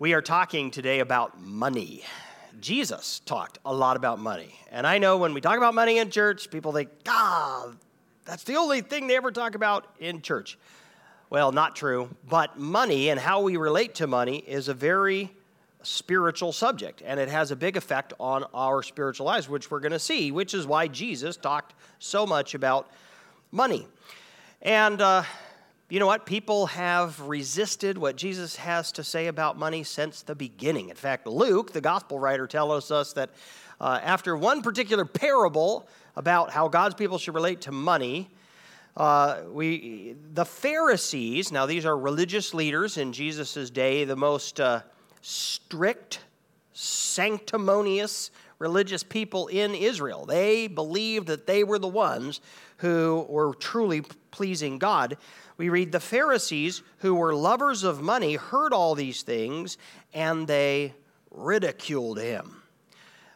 We are talking today about money. Jesus talked a lot about money. And I know when we talk about money in church, people think, ah, that's the only thing they ever talk about in church. Well, not true. But money and how we relate to money is a very spiritual subject, and it has a big effect on our spiritual lives, which we're going to see, which is why Jesus talked so much about money. And uh, you know what? People have resisted what Jesus has to say about money since the beginning. In fact, Luke, the gospel writer, tells us that uh, after one particular parable about how God's people should relate to money, uh, we, the Pharisees, now these are religious leaders in Jesus' day, the most uh, strict, sanctimonious religious people in Israel. They believed that they were the ones who were truly pleasing God we read the Pharisees, who were lovers of money, heard all these things and they ridiculed him.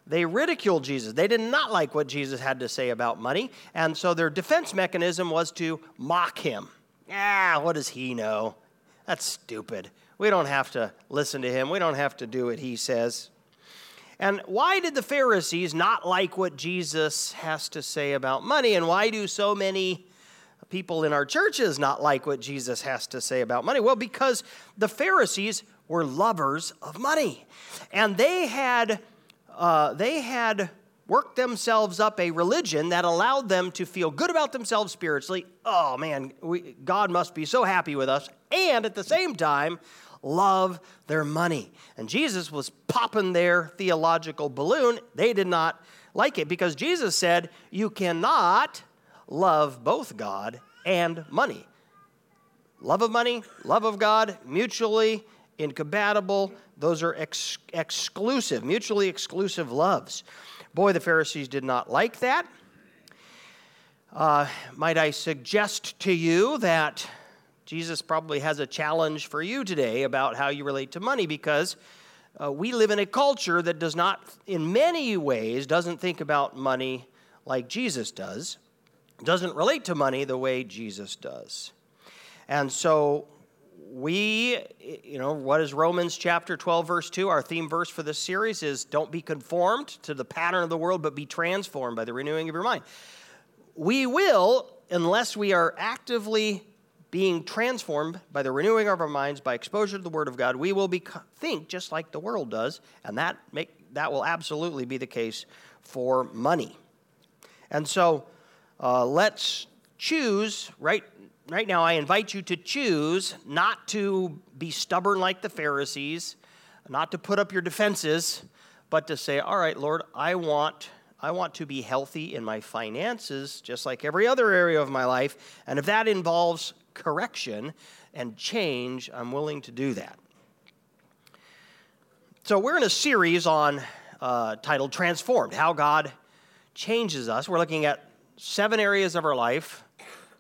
They ridiculed Jesus. They did not like what Jesus had to say about money, and so their defense mechanism was to mock him. Ah, what does he know? That's stupid. We don't have to listen to him. We don't have to do what he says. And why did the Pharisees not like what Jesus has to say about money? And why do so many people in our churches not like what Jesus has to say about money? Well, because the Pharisees were lovers of money. And they had, uh, they had worked themselves up a religion that allowed them to feel good about themselves spiritually. Oh man, we, God must be so happy with us. And at the same time, love their money. And Jesus was popping their theological balloon. They did not like it because Jesus said, You cannot love both God and money. Love of money, love of God, mutually incompatible. Those are ex- exclusive, mutually exclusive loves. Boy, the Pharisees did not like that. Uh, might I suggest to you that Jesus probably has a challenge for you today about how you relate to money because uh, we live in a culture that does not, in many ways, doesn't think about money like Jesus does doesn't relate to money the way Jesus does. And so we, you know, what is Romans chapter 12, verse 2? Our theme verse for this series is don't be conformed to the pattern of the world, but be transformed by the renewing of your mind. We will, unless we are actively being transformed by the renewing of our minds by exposure to the Word of God, we will be, think just like the world does, and that, make, that will absolutely be the case for money. And so, uh, let's choose right right now i invite you to choose not to be stubborn like the pharisees not to put up your defenses but to say all right lord i want i want to be healthy in my finances just like every other area of my life and if that involves correction and change i'm willing to do that. So we're in a series on uh, titled transformed how god changes us. We're looking at seven areas of our life.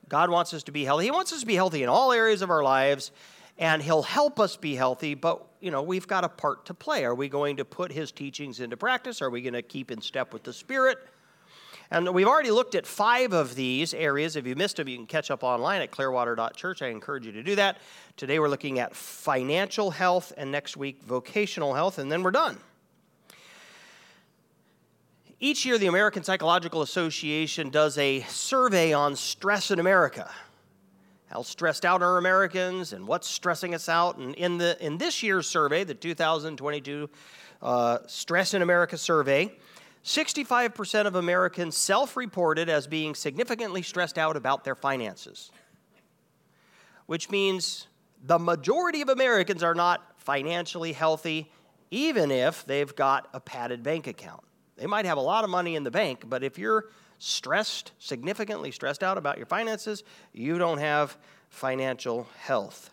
God wants us to be healthy. He wants us to be healthy in all areas of our lives, and He'll help us be healthy, but you know, we've got a part to play. Are we going to put His teachings into practice? Are we going to keep in step with the Spirit? And we've already looked at five of these areas. If you missed them, you can catch up online at clearwater.church. I encourage you to do that. Today we're looking at financial health, and next week, vocational health, and then we're done. Each year, the American Psychological Association does a survey on stress in America. How stressed out are Americans and what's stressing us out? And in, the, in this year's survey, the 2022 uh, Stress in America survey, 65% of Americans self reported as being significantly stressed out about their finances, which means the majority of Americans are not financially healthy, even if they've got a padded bank account. They might have a lot of money in the bank, but if you're stressed, significantly stressed out about your finances, you don't have financial health.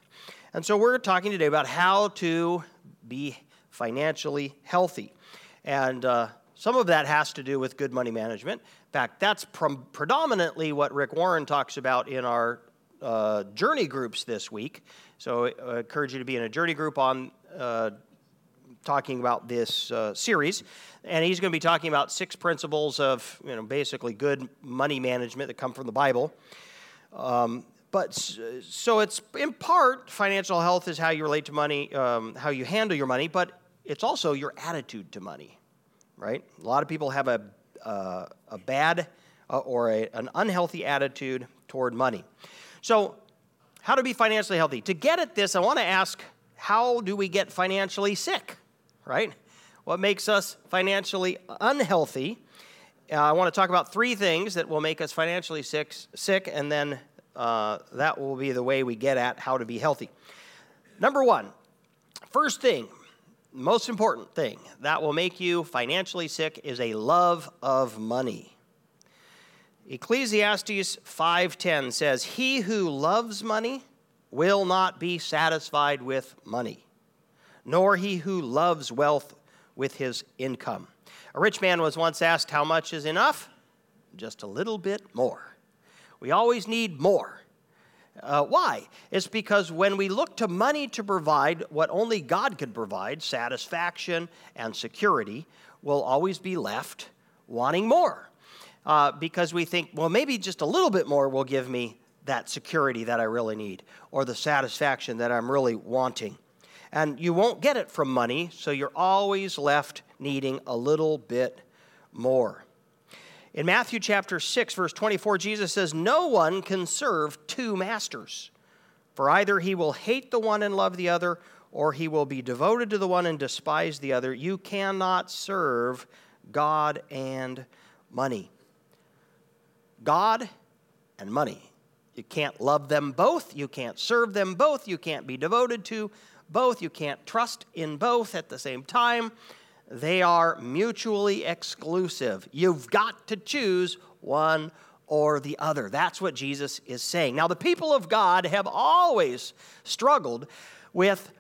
And so we're talking today about how to be financially healthy. And uh, some of that has to do with good money management. In fact, that's predominantly what Rick Warren talks about in our uh, journey groups this week. So I encourage you to be in a journey group on uh, talking about this uh, series. And he's going to be talking about six principles of, you know, basically good money management that come from the Bible. Um, but so it's in part financial health is how you relate to money, um, how you handle your money, but it's also your attitude to money, right? A lot of people have a, uh, a bad uh, or a, an unhealthy attitude toward money. So, how to be financially healthy? To get at this, I want to ask how do we get financially sick, right? What makes us financially unhealthy? Uh, I want to talk about three things that will make us financially sick, sick and then uh, that will be the way we get at how to be healthy. Number one, first thing, most important thing that will make you financially sick is a love of money. Ecclesiastes 5:10 says, "He who loves money will not be satisfied with money, nor he who loves wealth with his income." A rich man was once asked, "How much is enough?" Just a little bit more. We always need more. Uh, why? It's because when we look to money to provide what only God can provide, satisfaction and security, we'll always be left wanting more. Uh, because we think, well, maybe just a little bit more will give me that security that I really need or the satisfaction that I'm really wanting. And you won't get it from money, so you're always left needing a little bit more. In Matthew chapter 6, verse 24, Jesus says, No one can serve two masters, for either he will hate the one and love the other, or he will be devoted to the one and despise the other. You cannot serve God and money. God and money. You can't love them both. You can't serve them both. You can't be devoted to both. You can't trust in both at the same time. They are mutually exclusive. You've got to choose one or the other. That's what Jesus is saying. Now, the people of God have always struggled with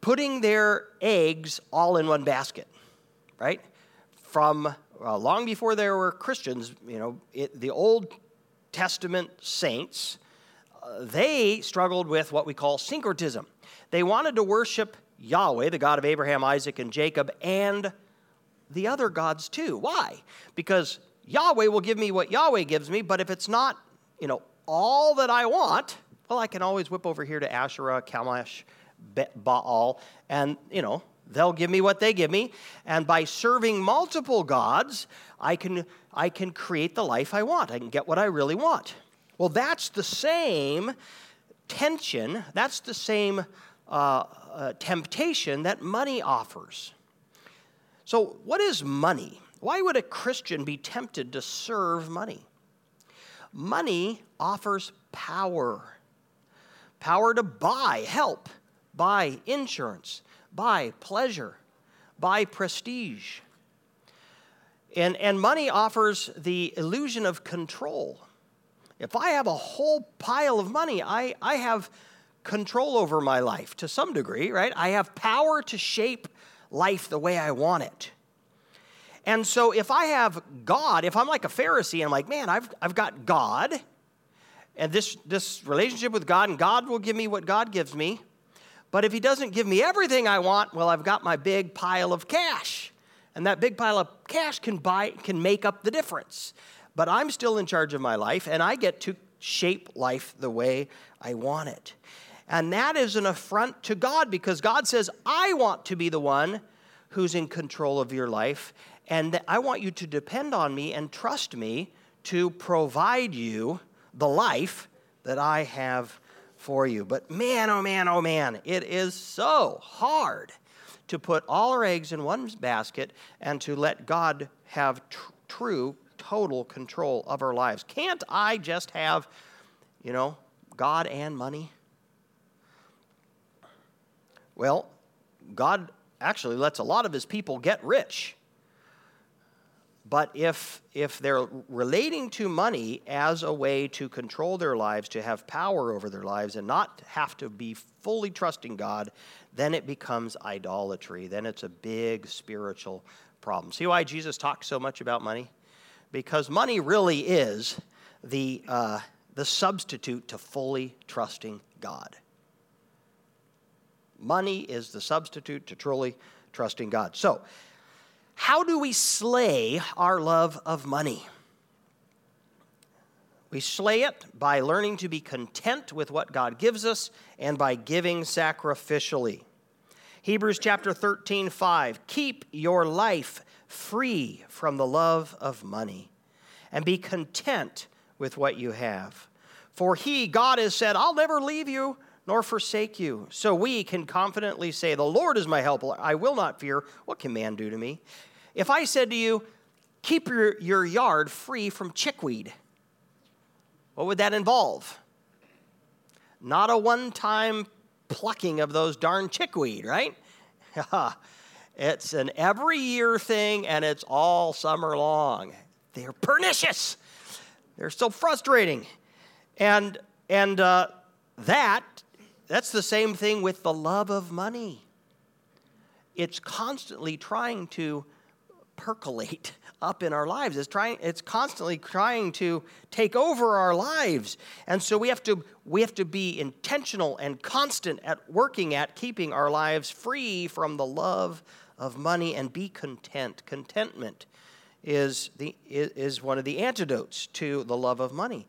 putting their eggs all in one basket, right? From uh, long before there were Christians, you know, it, the Old Testament saints, uh, they struggled with what we call syncretism. They wanted to worship Yahweh, the God of Abraham, Isaac, and Jacob, and the other gods too. Why? Because Yahweh will give me what Yahweh gives me, but if it's not, you know, all that I want, well, I can always whip over here to Asherah, Chemosh, Baal, and, you know, they'll give me what they give me. And by serving multiple gods, I can, I can create the life I want. I can get what I really want. Well, that's the same tension, that's the same uh, uh, temptation that money offers. So, what is money? Why would a Christian be tempted to serve money? Money offers power power to buy help, buy insurance, buy pleasure, buy prestige. And, and money offers the illusion of control. If I have a whole pile of money, I, I have control over my life to some degree, right? I have power to shape life the way I want it. And so if I have God, if I'm like a Pharisee, I'm like, man, I've, I've got God, and this, this relationship with God, and God will give me what God gives me. But if He doesn't give me everything I want, well, I've got my big pile of cash. And that big pile of cash can buy can make up the difference. But I'm still in charge of my life, and I get to shape life the way I want it. And that is an affront to God because God says, I want to be the one who's in control of your life. And I want you to depend on me and trust me to provide you the life that I have for you. But man, oh man, oh man, it is so hard to put all our eggs in one basket and to let God have tr- true, total control of our lives. Can't I just have, you know, God and money? Well, God actually lets a lot of his people get rich. But if, if they're relating to money as a way to control their lives, to have power over their lives, and not have to be fully trusting God, then it becomes idolatry. Then it's a big spiritual problem. See why Jesus talks so much about money? Because money really is the, uh, the substitute to fully trusting God. Money is the substitute to truly trusting God. So, how do we slay our love of money? We slay it by learning to be content with what God gives us and by giving sacrificially. Hebrews chapter 13, 5. Keep your life free from the love of money and be content with what you have. For he, God, has said, I'll never leave you nor forsake you. So we can confidently say, The Lord is my helper. I will not fear. What can man do to me? If I said to you, Keep your, your yard free from chickweed, what would that involve? Not a one time plucking of those darn chickweed, right? it's an every year thing and it's all summer long. They're pernicious. They're so frustrating. And, and uh, that, that's the same thing with the love of money. It's constantly trying to percolate up in our lives. It's trying it's constantly trying to take over our lives. And so we have to we have to be intentional and constant at working at keeping our lives free from the love of money and be content. Contentment is the is one of the antidotes to the love of money.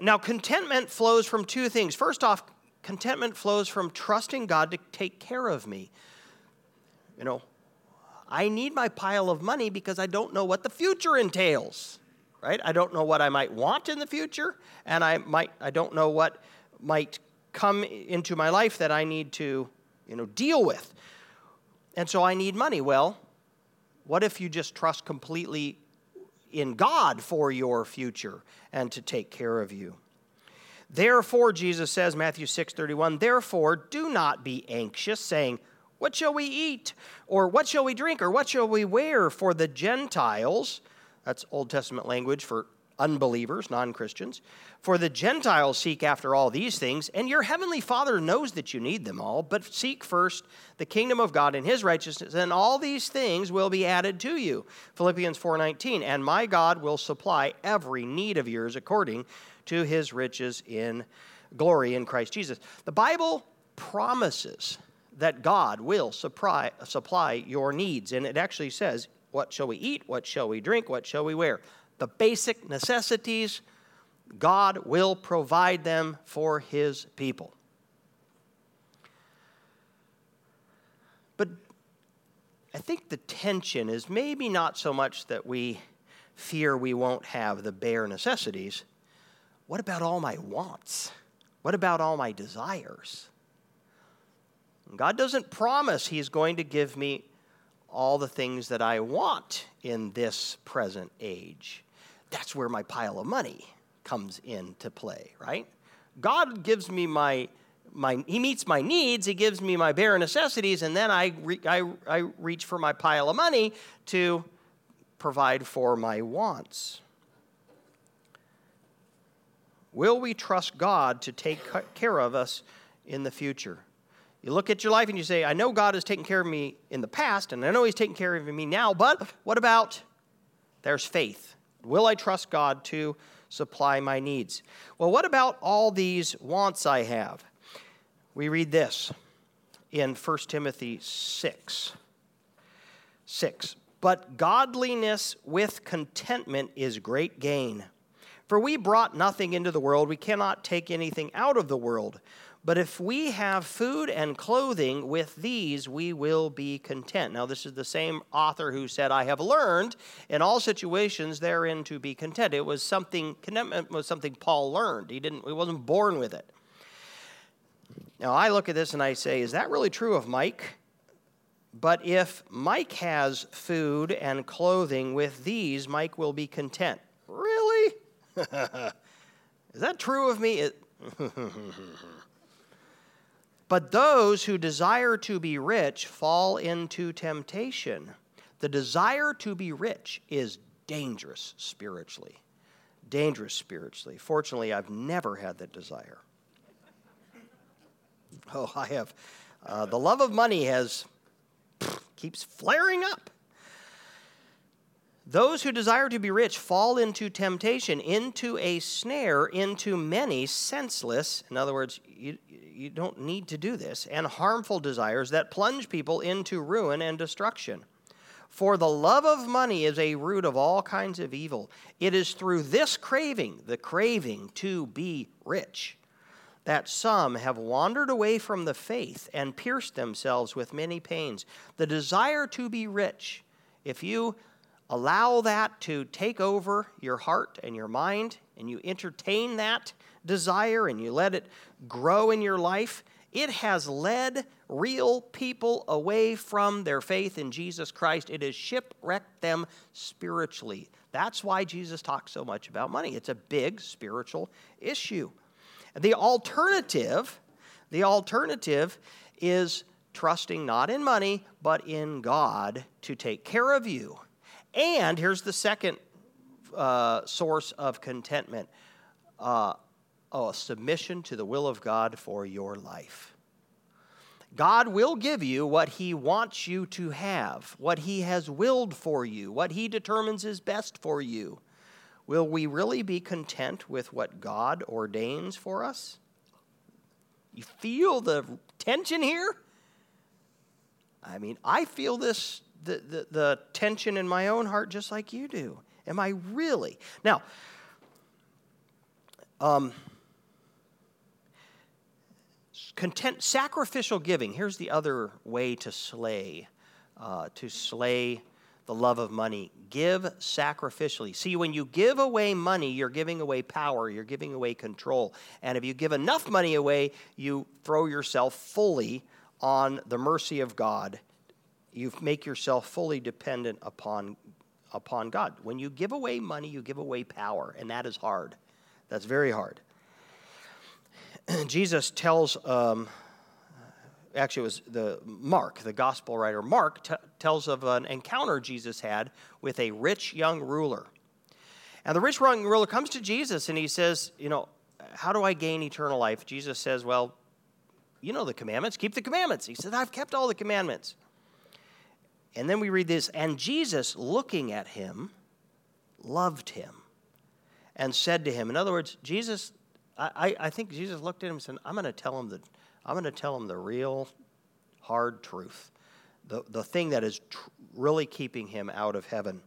Now contentment flows from two things. First off, contentment flows from trusting God to take care of me. You know, I need my pile of money because I don't know what the future entails, right? I don't know what I might want in the future, and I might I don't know what might come into my life that I need to, you know, deal with. And so I need money. Well, what if you just trust completely in God for your future and to take care of you? Therefore, Jesus says, Matthew 6 31, therefore do not be anxious, saying, what shall we eat? Or what shall we drink? Or what shall we wear? For the Gentiles, that's Old Testament language for unbelievers, non Christians. For the Gentiles seek after all these things, and your heavenly Father knows that you need them all. But seek first the kingdom of God and his righteousness, and all these things will be added to you. Philippians 4:19, and my God will supply every need of yours according to his riches in glory in Christ Jesus. The Bible promises that God will supply, supply your needs. And it actually says, What shall we eat? What shall we drink? What shall we wear? The basic necessities, God will provide them for his people. But I think the tension is maybe not so much that we fear we won't have the bare necessities. What about all my wants? What about all my desires? God doesn't promise He's going to give me all the things that I want in this present age. That's where my pile of money comes into play, right? God gives me my, my He meets my needs, He gives me my bare necessities, and then I, re, I, I reach for my pile of money to provide for my wants. Will we trust God to take care of us in the future? You look at your life and you say, I know God has taken care of me in the past, and I know He's taking care of me now, but what about there's faith? Will I trust God to supply my needs? Well, what about all these wants I have? We read this in 1 Timothy 6. 6. But godliness with contentment is great gain. For we brought nothing into the world, we cannot take anything out of the world. But if we have food and clothing, with these we will be content. Now, this is the same author who said, I have learned in all situations therein to be content. It was something, contentment was something Paul learned. He, didn't, he wasn't born with it. Now, I look at this and I say, is that really true of Mike? But if Mike has food and clothing, with these, Mike will be content. Is that true of me? But those who desire to be rich fall into temptation. The desire to be rich is dangerous spiritually. Dangerous spiritually. Fortunately, I've never had that desire. Oh, I have. Uh, the love of money has pff, keeps flaring up. Those who desire to be rich fall into temptation, into a snare, into many senseless, in other words, you, you don't need to do this, and harmful desires that plunge people into ruin and destruction. For the love of money is a root of all kinds of evil. It is through this craving, the craving to be rich, that some have wandered away from the faith and pierced themselves with many pains. The desire to be rich, if you allow that to take over your heart and your mind, and you entertain that desire and you let it grow in your life, it has led real people away from their faith in Jesus Christ. It has shipwrecked them spiritually. That's why Jesus talks so much about money. It's a big spiritual issue. The alternative, the alternative is trusting not in money, but in God to take care of you. And here's the second uh, source of contentment uh, oh, submission to the will of God for your life. God will give you what He wants you to have, what He has willed for you, what He determines is best for you. Will we really be content with what God ordains for us? You feel the tension here? I mean, I feel this, the, the, the tension in my own heart just like you do. Am I really? Now, um, content, sacrificial giving. Here's the other way to slay, uh, to slay the love of money. Give sacrificially. See, when you give away money, you're giving away power, you're giving away control. And if you give enough money away, you throw yourself fully on the mercy of God. You make yourself fully dependent upon, upon God. When you give away money, you give away power, and that is hard. That's very hard. Jesus tells, um, actually, it was the Mark, the gospel writer, Mark t- tells of an encounter Jesus had with a rich young ruler. And the rich young ruler comes to Jesus and he says, You know, how do I gain eternal life? Jesus says, Well, you know the commandments, keep the commandments. He said, I've kept all the commandments. And then we read this, and Jesus, looking at him, loved him and said to him, in other words, Jesus I, I think Jesus looked at him and said, I'm going to tell him the, I'm going to tell him the real hard truth, the, the thing that is tr- really keeping him out of heaven.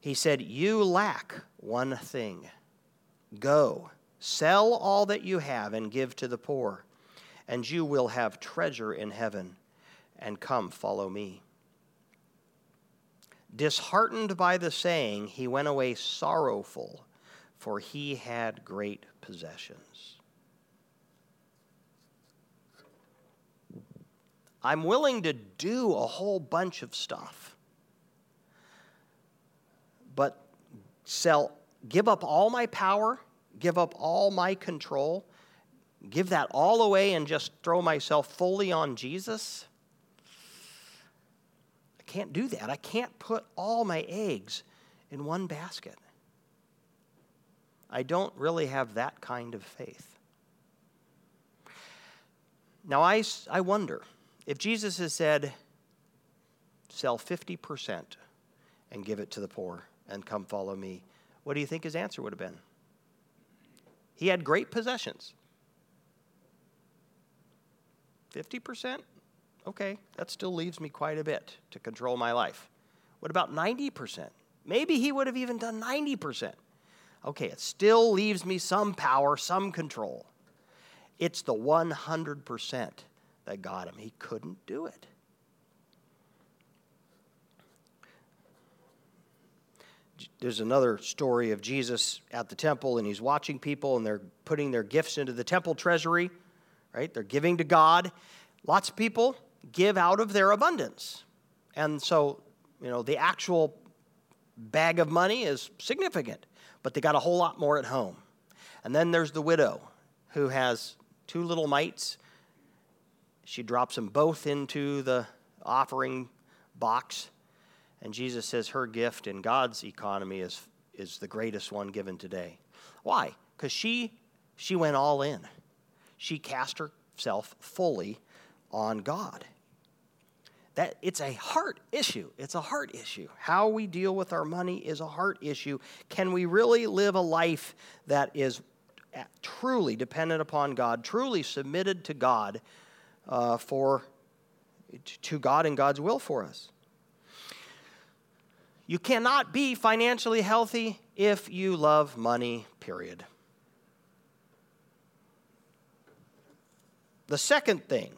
He said, You lack one thing. Go, sell all that you have and give to the poor, and you will have treasure in heaven. And come, follow me. Disheartened by the saying, he went away sorrowful for he had great possessions. I'm willing to do a whole bunch of stuff, but sell, give up all my power, give up all my control, give that all away and just throw myself fully on Jesus. Can't do that. I can't put all my eggs in one basket. I don't really have that kind of faith. Now, I, I wonder if Jesus has said, sell 50% and give it to the poor and come follow me, what do you think his answer would have been? He had great possessions. 50%? Okay, that still leaves me quite a bit to control my life. What about 90%? Maybe he would have even done 90%. Okay, it still leaves me some power, some control. It's the 100% that got him. He couldn't do it. There's another story of Jesus at the temple, and he's watching people, and they're putting their gifts into the temple treasury, right? They're giving to God. Lots of people give out of their abundance. And so, you know, the actual bag of money is significant but they got a whole lot more at home. And then there's the widow who has two little mites. She drops them both into the offering box. And Jesus says her gift in God's economy is, is the greatest one given today. Why? Because she, she went all in. She cast herself fully on God that it's a heart issue. It's a heart issue. How we deal with our money is a heart issue. Can we really live a life that is truly dependent upon God, truly submitted to God uh, for to God and God's will for us? You cannot be financially healthy if you love money, period. The second thing,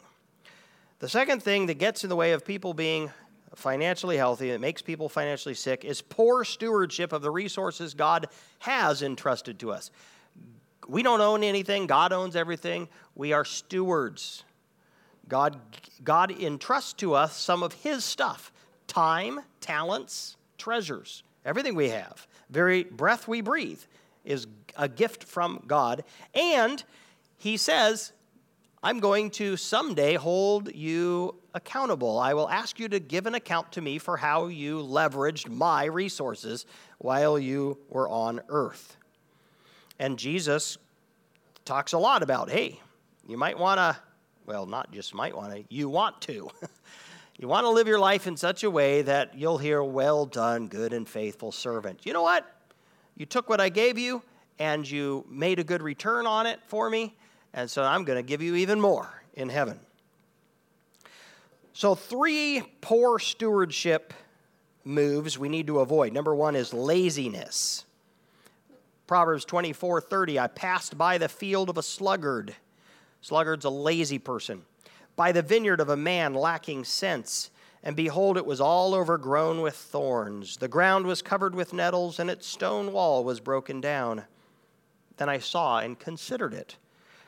the second thing that gets in the way of people being financially healthy, that makes people financially sick, is poor stewardship of the resources God has entrusted to us. We don't own anything, God owns everything. We are stewards. God, God entrusts to us some of His stuff time, talents, treasures, everything we have. Very breath we breathe is a gift from God. And He says, I'm going to someday hold you accountable. I will ask you to give an account to me for how you leveraged my resources while you were on earth. And Jesus talks a lot about hey, you might want to, well, not just might want to, you want to. you want to live your life in such a way that you'll hear, well done, good and faithful servant. You know what? You took what I gave you and you made a good return on it for me and so I'm going to give you even more in heaven. So, three poor stewardship moves we need to avoid. Number one is laziness. Proverbs 24 30, I passed by the field of a sluggard. Sluggard's a lazy person. By the vineyard of a man lacking sense. And behold, it was all overgrown with thorns. The ground was covered with nettles, and its stone wall was broken down. Then I saw and considered it.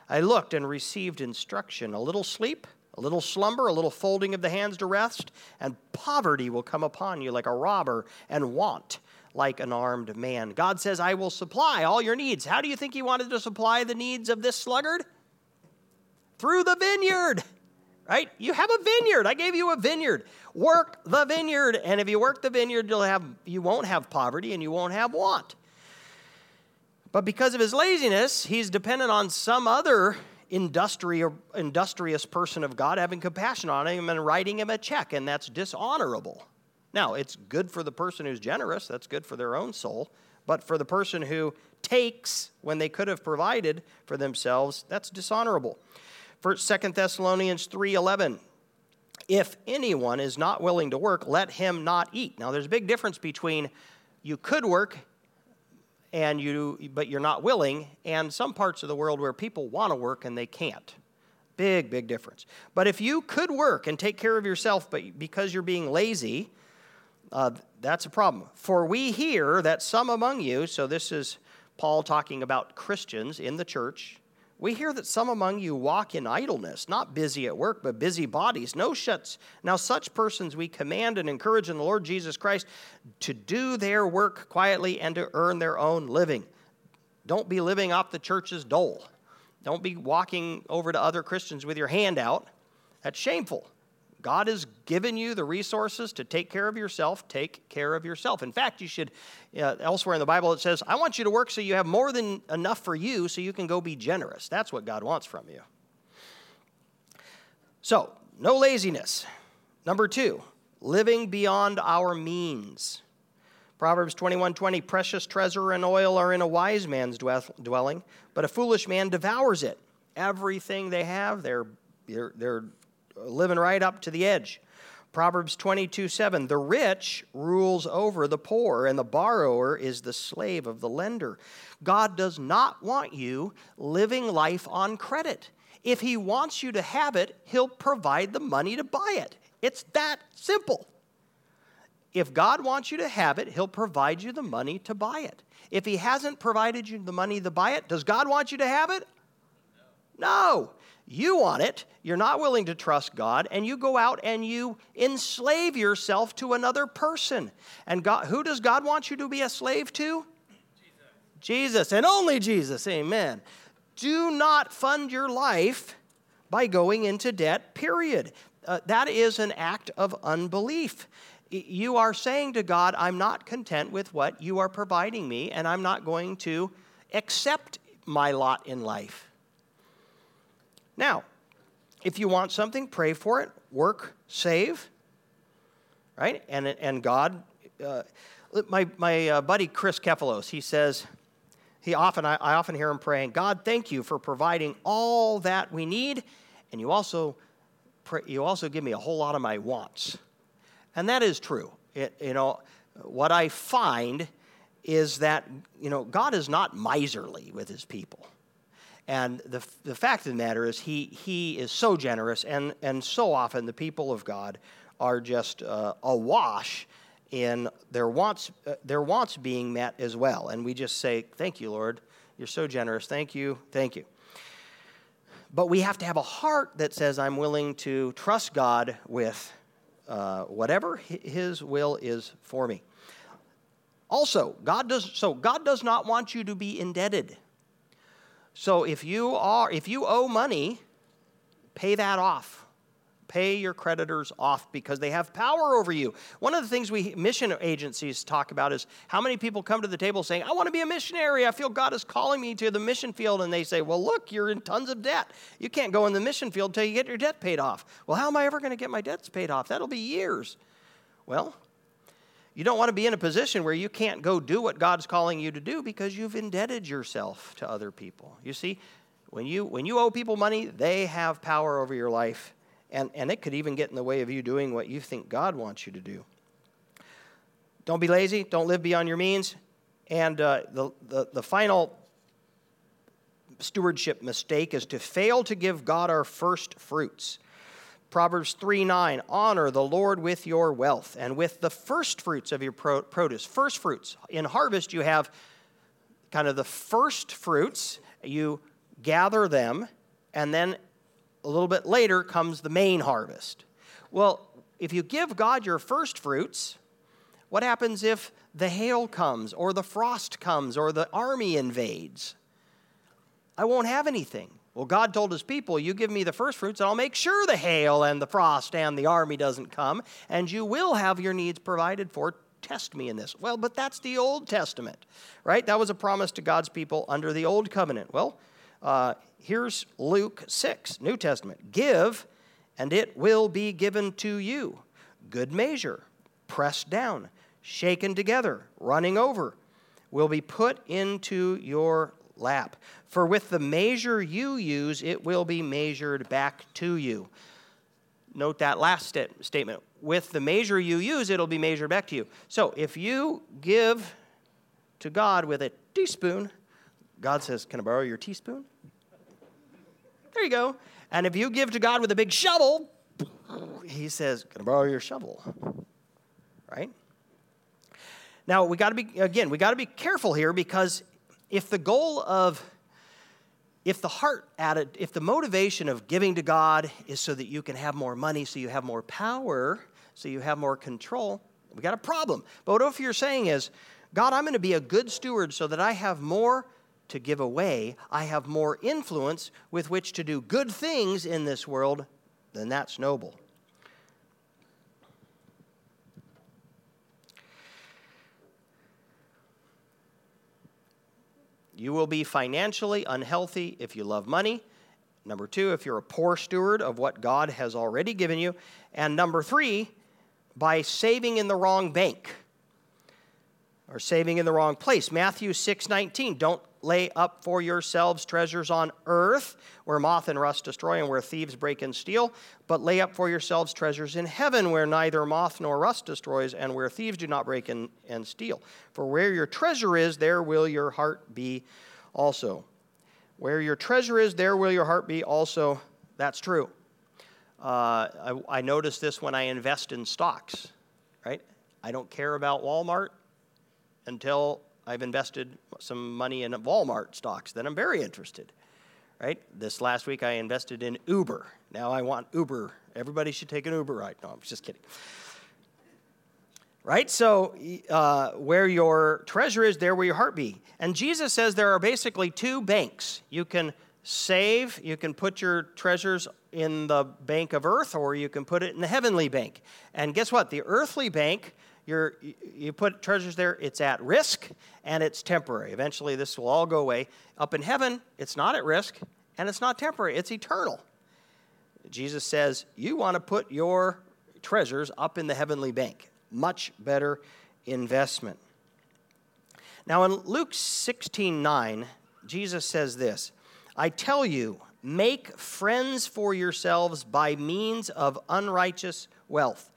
I looked and received instruction a little sleep, a little slumber, a little folding of the hands to rest, and poverty will come upon you like a robber, and want like an armed man. God says, I will supply all your needs. How do you think He wanted to supply the needs of this sluggard? Through the vineyard, right? You have a vineyard. I gave you a vineyard. Work the vineyard. And if you work the vineyard, you'll have, you won't have poverty and you won't have want. But because of his laziness, he's dependent on some other industrious person of God having compassion on him and writing him a check, and that's dishonorable. Now, it's good for the person who's generous, that's good for their own soul, but for the person who takes when they could have provided for themselves, that's dishonorable. First, 2 Thessalonians 3:11 If anyone is not willing to work, let him not eat. Now, there's a big difference between you could work and you but you're not willing and some parts of the world where people want to work and they can't. Big big difference. But if you could work and take care of yourself but because you're being lazy uh, that's a problem. For we hear that some among you so this is paul talking about christians in the church we hear that some among you walk in idleness, not busy at work, but busy bodies. No shuts. Now, such persons we command and encourage in the Lord Jesus Christ to do their work quietly and to earn their own living. Don't be living off the church's dole. Don't be walking over to other Christians with your hand out. That's shameful. God has given you the resources to take care of yourself. Take care of yourself. In fact, you should, uh, elsewhere in the Bible, it says, I want you to work so you have more than enough for you so you can go be generous. That's what God wants from you. So, no laziness. Number two, living beyond our means. Proverbs 21 20, precious treasure and oil are in a wise man's dwelling, but a foolish man devours it. Everything they have, they're, they're, they're living right up to the edge. Proverbs 22 7 The rich rules over the poor, and the borrower is the slave of the lender. God does not want you living life on credit. If He wants you to have it, He'll provide the money to buy it. It's that simple. If God wants you to have it, He'll provide you the money to buy it. If He hasn't provided you the money to buy it, does God want you to have it? No. You want it, you're not willing to trust God, and you go out and you enslave yourself to another person. And God, who does God want you to be a slave to? Jesus, Jesus and only Jesus. Amen. Do not fund your life by going into debt, period. Uh, that is an act of unbelief. You are saying to God, I'm not content with what you are providing me, and I'm not going to accept my lot in life. Now, if you want something, pray for it, work, save, right? And, and God, uh, my, my uh, buddy Chris Kefalos, he says, he often, I, I often hear him praying, God, thank you for providing all that we need, and you also, pray, you also give me a whole lot of my wants. And that is true. It, you know, what I find is that, you know, God is not miserly with his people. And the, the fact of the matter is, he, he is so generous, and, and so often the people of God are just uh, awash in their wants, uh, their wants being met as well. And we just say, Thank you, Lord. You're so generous. Thank you. Thank you. But we have to have a heart that says, I'm willing to trust God with uh, whatever His will is for me. Also, God does so God does not want you to be indebted. So if you are if you owe money, pay that off. Pay your creditors off because they have power over you. One of the things we mission agencies talk about is how many people come to the table saying, I want to be a missionary. I feel God is calling me to the mission field. And they say, Well, look, you're in tons of debt. You can't go in the mission field until you get your debt paid off. Well, how am I ever going to get my debts paid off? That'll be years. Well, you don't want to be in a position where you can't go do what God's calling you to do because you've indebted yourself to other people. You see, when you, when you owe people money, they have power over your life and, and it could even get in the way of you doing what you think God wants you to do. Don't be lazy, don't live beyond your means. And uh, the, the, the final stewardship mistake is to fail to give God our first fruits. Proverbs 3 9, honor the Lord with your wealth and with the first fruits of your produce. First fruits. In harvest, you have kind of the first fruits, you gather them, and then a little bit later comes the main harvest. Well, if you give God your first fruits, what happens if the hail comes, or the frost comes, or the army invades? I won't have anything. Well, God told his people, You give me the first fruits, and I'll make sure the hail and the frost and the army doesn't come, and you will have your needs provided for. Test me in this. Well, but that's the Old Testament, right? That was a promise to God's people under the Old Covenant. Well, uh, here's Luke 6, New Testament. Give, and it will be given to you. Good measure, pressed down, shaken together, running over, will be put into your lap. For with the measure you use, it will be measured back to you. Note that last st- statement. With the measure you use, it'll be measured back to you. So if you give to God with a teaspoon, God says, Can I borrow your teaspoon? There you go. And if you give to God with a big shovel, he says, Can I borrow your shovel? Right? Now, we got to be, again, we got to be careful here because if the goal of, if the heart added, if the motivation of giving to God is so that you can have more money, so you have more power, so you have more control, we got a problem. But what if you're saying is, God, I'm going to be a good steward so that I have more to give away, I have more influence with which to do good things in this world, then that's noble. You will be financially unhealthy if you love money. Number two, if you're a poor steward of what God has already given you. And number three, by saving in the wrong bank or saving in the wrong place. Matthew 6 19, don't lay up for yourselves treasures on earth, where moth and rust destroy and where thieves break and steal, but lay up for yourselves treasures in heaven, where neither moth nor rust destroys and where thieves do not break and, and steal. For where your treasure is, there will your heart be also. Where your treasure is, there will your heart be also. That's true. Uh, I, I notice this when I invest in stocks, right? I don't care about Walmart until I've invested some money in Walmart stocks, that I'm very interested. Right? This last week I invested in Uber. Now I want Uber. Everybody should take an Uber ride. No, I'm just kidding. Right? So, uh, where your treasure is, there will your heart be. And Jesus says there are basically two banks. You can save, you can put your treasures in the bank of earth, or you can put it in the heavenly bank. And guess what? The earthly bank you're, you put treasures there, it's at risk and it's temporary. Eventually, this will all go away. Up in heaven, it's not at risk and it's not temporary, it's eternal. Jesus says, You want to put your treasures up in the heavenly bank. Much better investment. Now, in Luke 16 9, Jesus says this I tell you, make friends for yourselves by means of unrighteous wealth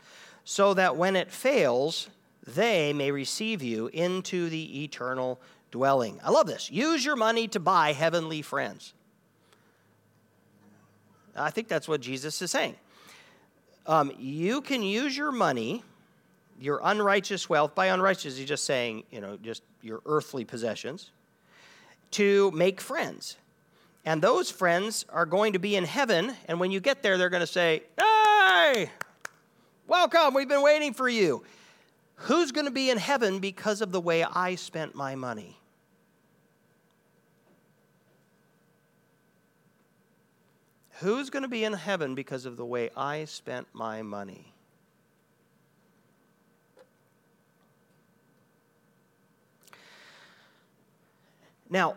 so that when it fails, they may receive you into the eternal dwelling. I love this. Use your money to buy heavenly friends. I think that's what Jesus is saying. Um, you can use your money, your unrighteous wealth, by unrighteous, he's just saying, you know, just your earthly possessions, to make friends. And those friends are going to be in heaven, and when you get there, they're going to say, Hey, welcome, we've been waiting for you. Who's going to be in heaven because of the way I spent my money? Who's going to be in heaven because of the way I spent my money? Now,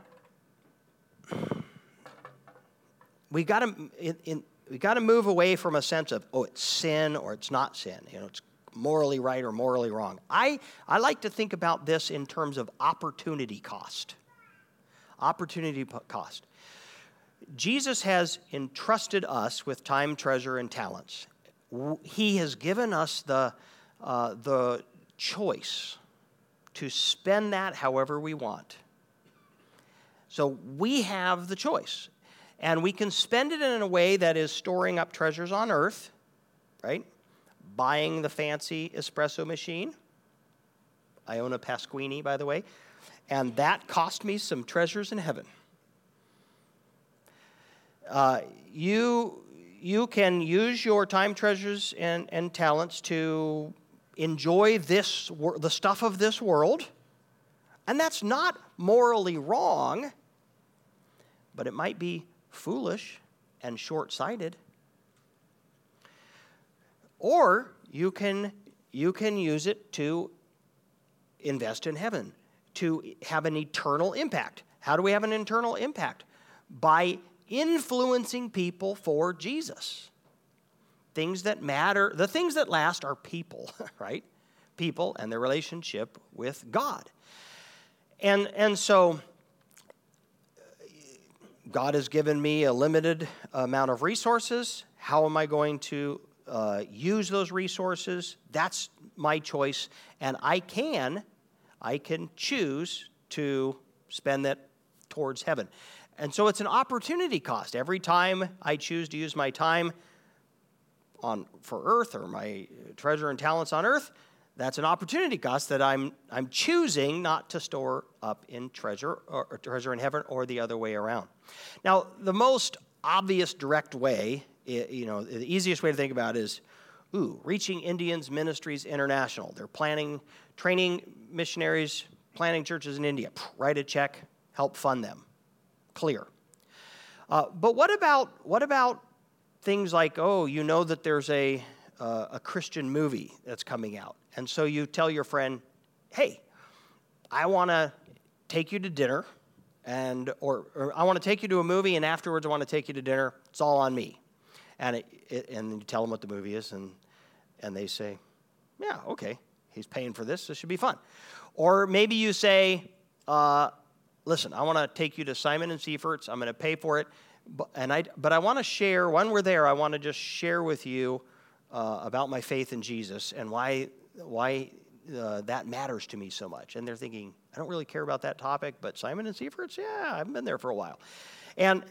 we got to we got to move away from a sense of oh it's sin or it's not sin. You know, it's morally right or morally wrong. I I like to think about this in terms of opportunity cost. Opportunity cost. Jesus has entrusted us with time, treasure, and talents. He has given us the, uh, the choice to spend that however we want. So we have the choice. And we can spend it in a way that is storing up treasures on earth, right? Buying the fancy espresso machine. I own a Pasquini, by the way. And that cost me some treasures in heaven. Uh, you, you can use your time, treasures, and, and talents to enjoy this, the stuff of this world. And that's not morally wrong, but it might be foolish and short sighted. Or you can, you can use it to invest in heaven, to have an eternal impact. How do we have an eternal impact? By influencing people for Jesus. Things that matter, the things that last are people, right? People and their relationship with God. And, and so, God has given me a limited amount of resources. How am I going to uh, use those resources? That's my choice. And I can, I can choose to spend that towards heaven. And so it's an opportunity cost. Every time I choose to use my time on, for earth or my treasure and talents on earth, that's an opportunity cost that I'm, I'm choosing not to store up in treasure or, or treasure in heaven or the other way around. Now, the most obvious direct way, you know, the easiest way to think about is, ooh, Reaching Indians Ministries International. They're planning, training missionaries, planning churches in India. Write a check, help fund them clear. Uh, but what about, what about things like, oh, you know that there's a, a Christian movie that's coming out. And so you tell your friend, hey, I want to take you to dinner, and, or, or I want to take you to a movie, and afterwards I want to take you to dinner. It's all on me. And, it, it, and you tell them what the movie is, and, and they say, yeah, okay, he's paying for this, this should be fun. Or maybe you say, uh, listen, I want to take you to Simon and Seafort's. I'm going to pay for it. But, and I, but I want to share, when we're there, I want to just share with you uh, about my faith in Jesus and why, why uh, that matters to me so much. And they're thinking, I don't really care about that topic, but Simon and Seafort's, yeah, I've been there for a while. And,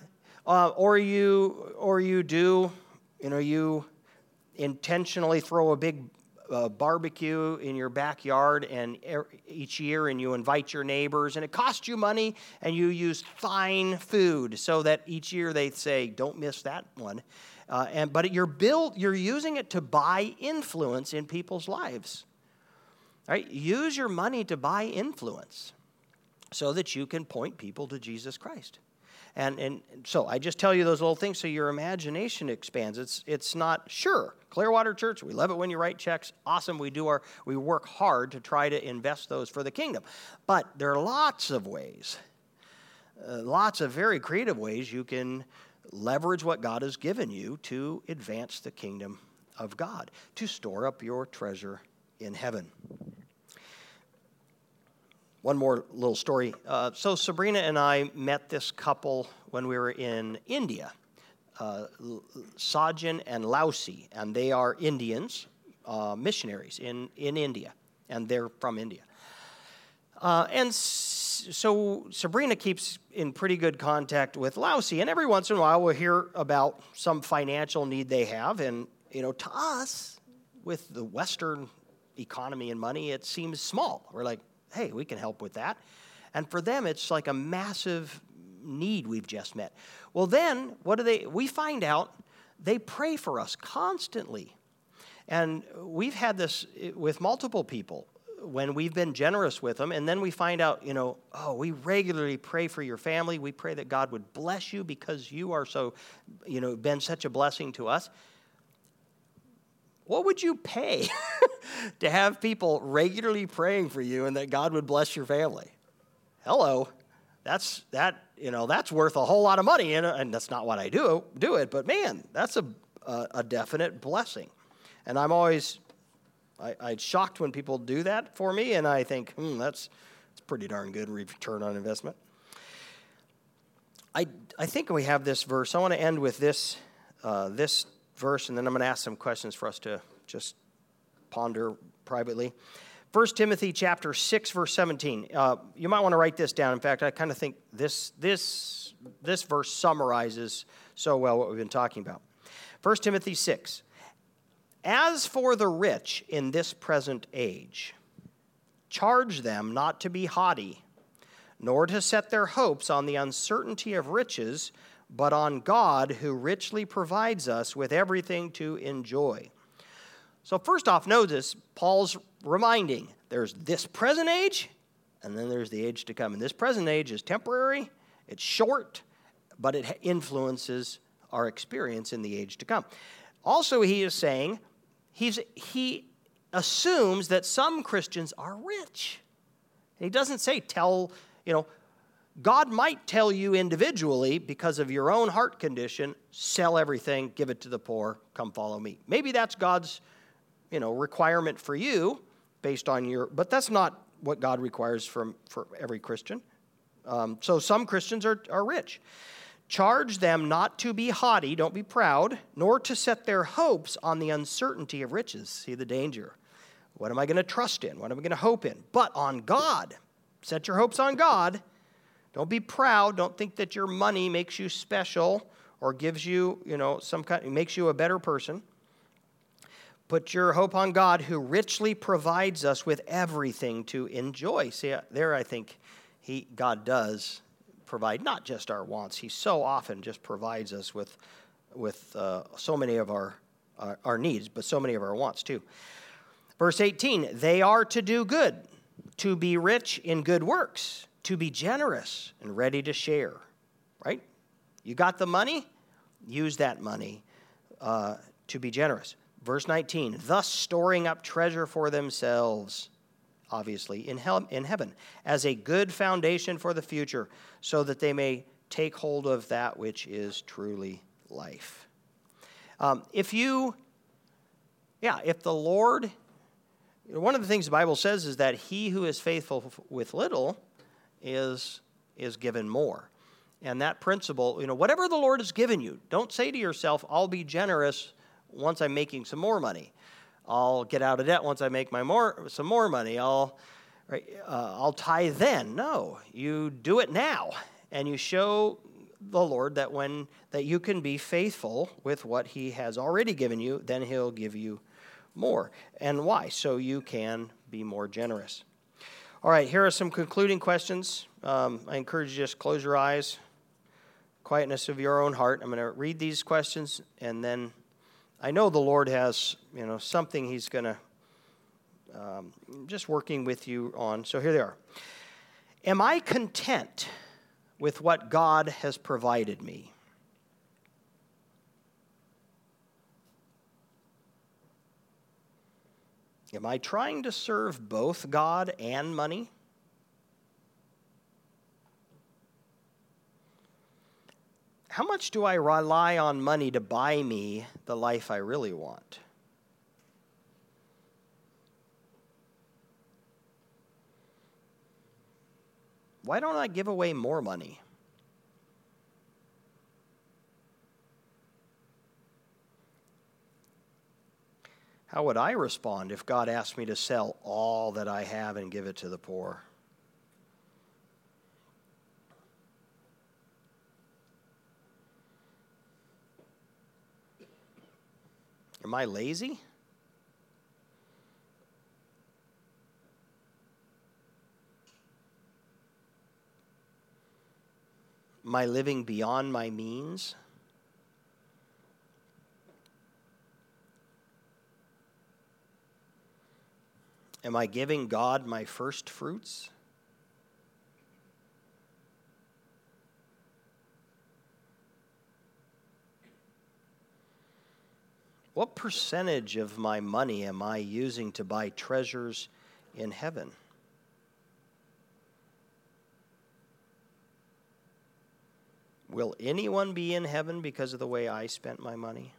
uh, or you, or you do, you know, you intentionally throw a big a barbecue in your backyard and er, each year and you invite your neighbors and it costs you money and you use fine food so that each year they say don't miss that one uh, and but you're built you're using it to buy influence in people's lives right use your money to buy influence so that you can point people to jesus christ and, and so I just tell you those little things so your imagination expands. It's, it's not sure. Clearwater Church, we love it when you write checks. Awesome. We do our we work hard to try to invest those for the kingdom. But there are lots of ways, uh, lots of very creative ways you can leverage what God has given you to advance the kingdom of God, to store up your treasure in heaven one more little story. Uh, so, Sabrina and I met this couple when we were in India, uh, Sajan and Lausi, and they are Indians, uh, missionaries in, in India. and they're from India. Uh, and so Sabrina keeps in pretty good contact with Lousy, and every once in a while we'll hear about some financial need they have. And, you know, to us, with the Western economy and money, it seems small. We're like, hey, we can help with that. And for them, it's like a massive need we've just met. Well, then, what do they, we find out they pray for us constantly. And we've had this with multiple people when we've been generous with them, and then we find out, you know, oh, we regularly pray for your family. We pray that God would bless you because you are so, you know, been such a blessing to us. What would you pay to have people regularly praying for you and that God would bless your family? Hello. That's that, you know, that's worth a whole lot of money, and, and that's not what I do, do it, but man, that's a, a, a definite blessing. And I'm always I, I'm shocked when people do that for me, and I think, hmm, that's, that's pretty darn good return on investment. I, I think we have this verse. I want to end with this, uh, this verse, and then I'm going to ask some questions for us to just ponder privately. 1 Timothy chapter 6, verse 17. Uh, you might want to write this down. In fact, I kind of think this, this, this verse summarizes so well what we've been talking about. 1 Timothy 6. As for the rich in this present age, charge them not to be haughty, nor to set their hopes on the uncertainty of riches, but on God who richly provides us with everything to enjoy. So, first off, notice Paul's reminding there's this present age, and then there's the age to come. And this present age is temporary, it's short, but it influences our experience in the age to come. Also, he is saying he's, he assumes that some Christians are rich. He doesn't say, tell, you know, God might tell you individually because of your own heart condition, sell everything, give it to the poor, come follow me. Maybe that's God's, you know, requirement for you based on your, but that's not what God requires from for every Christian. Um, so some Christians are, are rich. Charge them not to be haughty, don't be proud, nor to set their hopes on the uncertainty of riches. See the danger. What am I going to trust in? What am I going to hope in? But on God. Set your hopes on God. Don't be proud. Don't think that your money makes you special or gives you, you know, some kind makes you a better person. Put your hope on God who richly provides us with everything to enjoy. See, there I think he God does provide not just our wants. He so often just provides us with, with uh, so many of our, uh, our needs, but so many of our wants too. Verse 18 they are to do good, to be rich in good works, to be generous and ready to share. Right? You got the money? Use that money uh, to be generous. Verse 19, thus storing up treasure for themselves obviously, in, hell, in heaven, as a good foundation for the future, so that they may take hold of that which is truly life. Um, if you, yeah, if the Lord, one of the things the Bible says is that he who is faithful with little is, is given more. And that principle, you know, whatever the Lord has given you, don't say to yourself, I'll be generous once I'm making some more money. I'll get out of debt once I make my more some more money. I'll right, uh, I'll tithe then. No, you do it now, and you show the Lord that when that you can be faithful with what He has already given you, then He'll give you more. And why? So you can be more generous. All right, here are some concluding questions. Um, I encourage you just close your eyes, quietness of your own heart. I'm going to read these questions and then I know the Lord has, you know, something He's going to um, just working with you on. So here they are. Am I content with what God has provided me? Am I trying to serve both God and money? how much do I rely on money to buy me the life I really want? Why don't I give away more money? How would I respond if God asked me to sell all that I have and give it to the poor? Am I lazy? I living beyond my means? Am I giving God my first fruits? What percentage of my money am I using to buy treasures in heaven? Will anyone be in heaven because of the way I spent my money?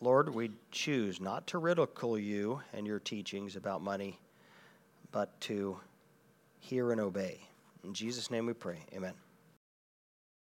Lord, we choose not to ridicule you and your teachings about money, but to hear and obey. In Jesus' name we pray. Amen.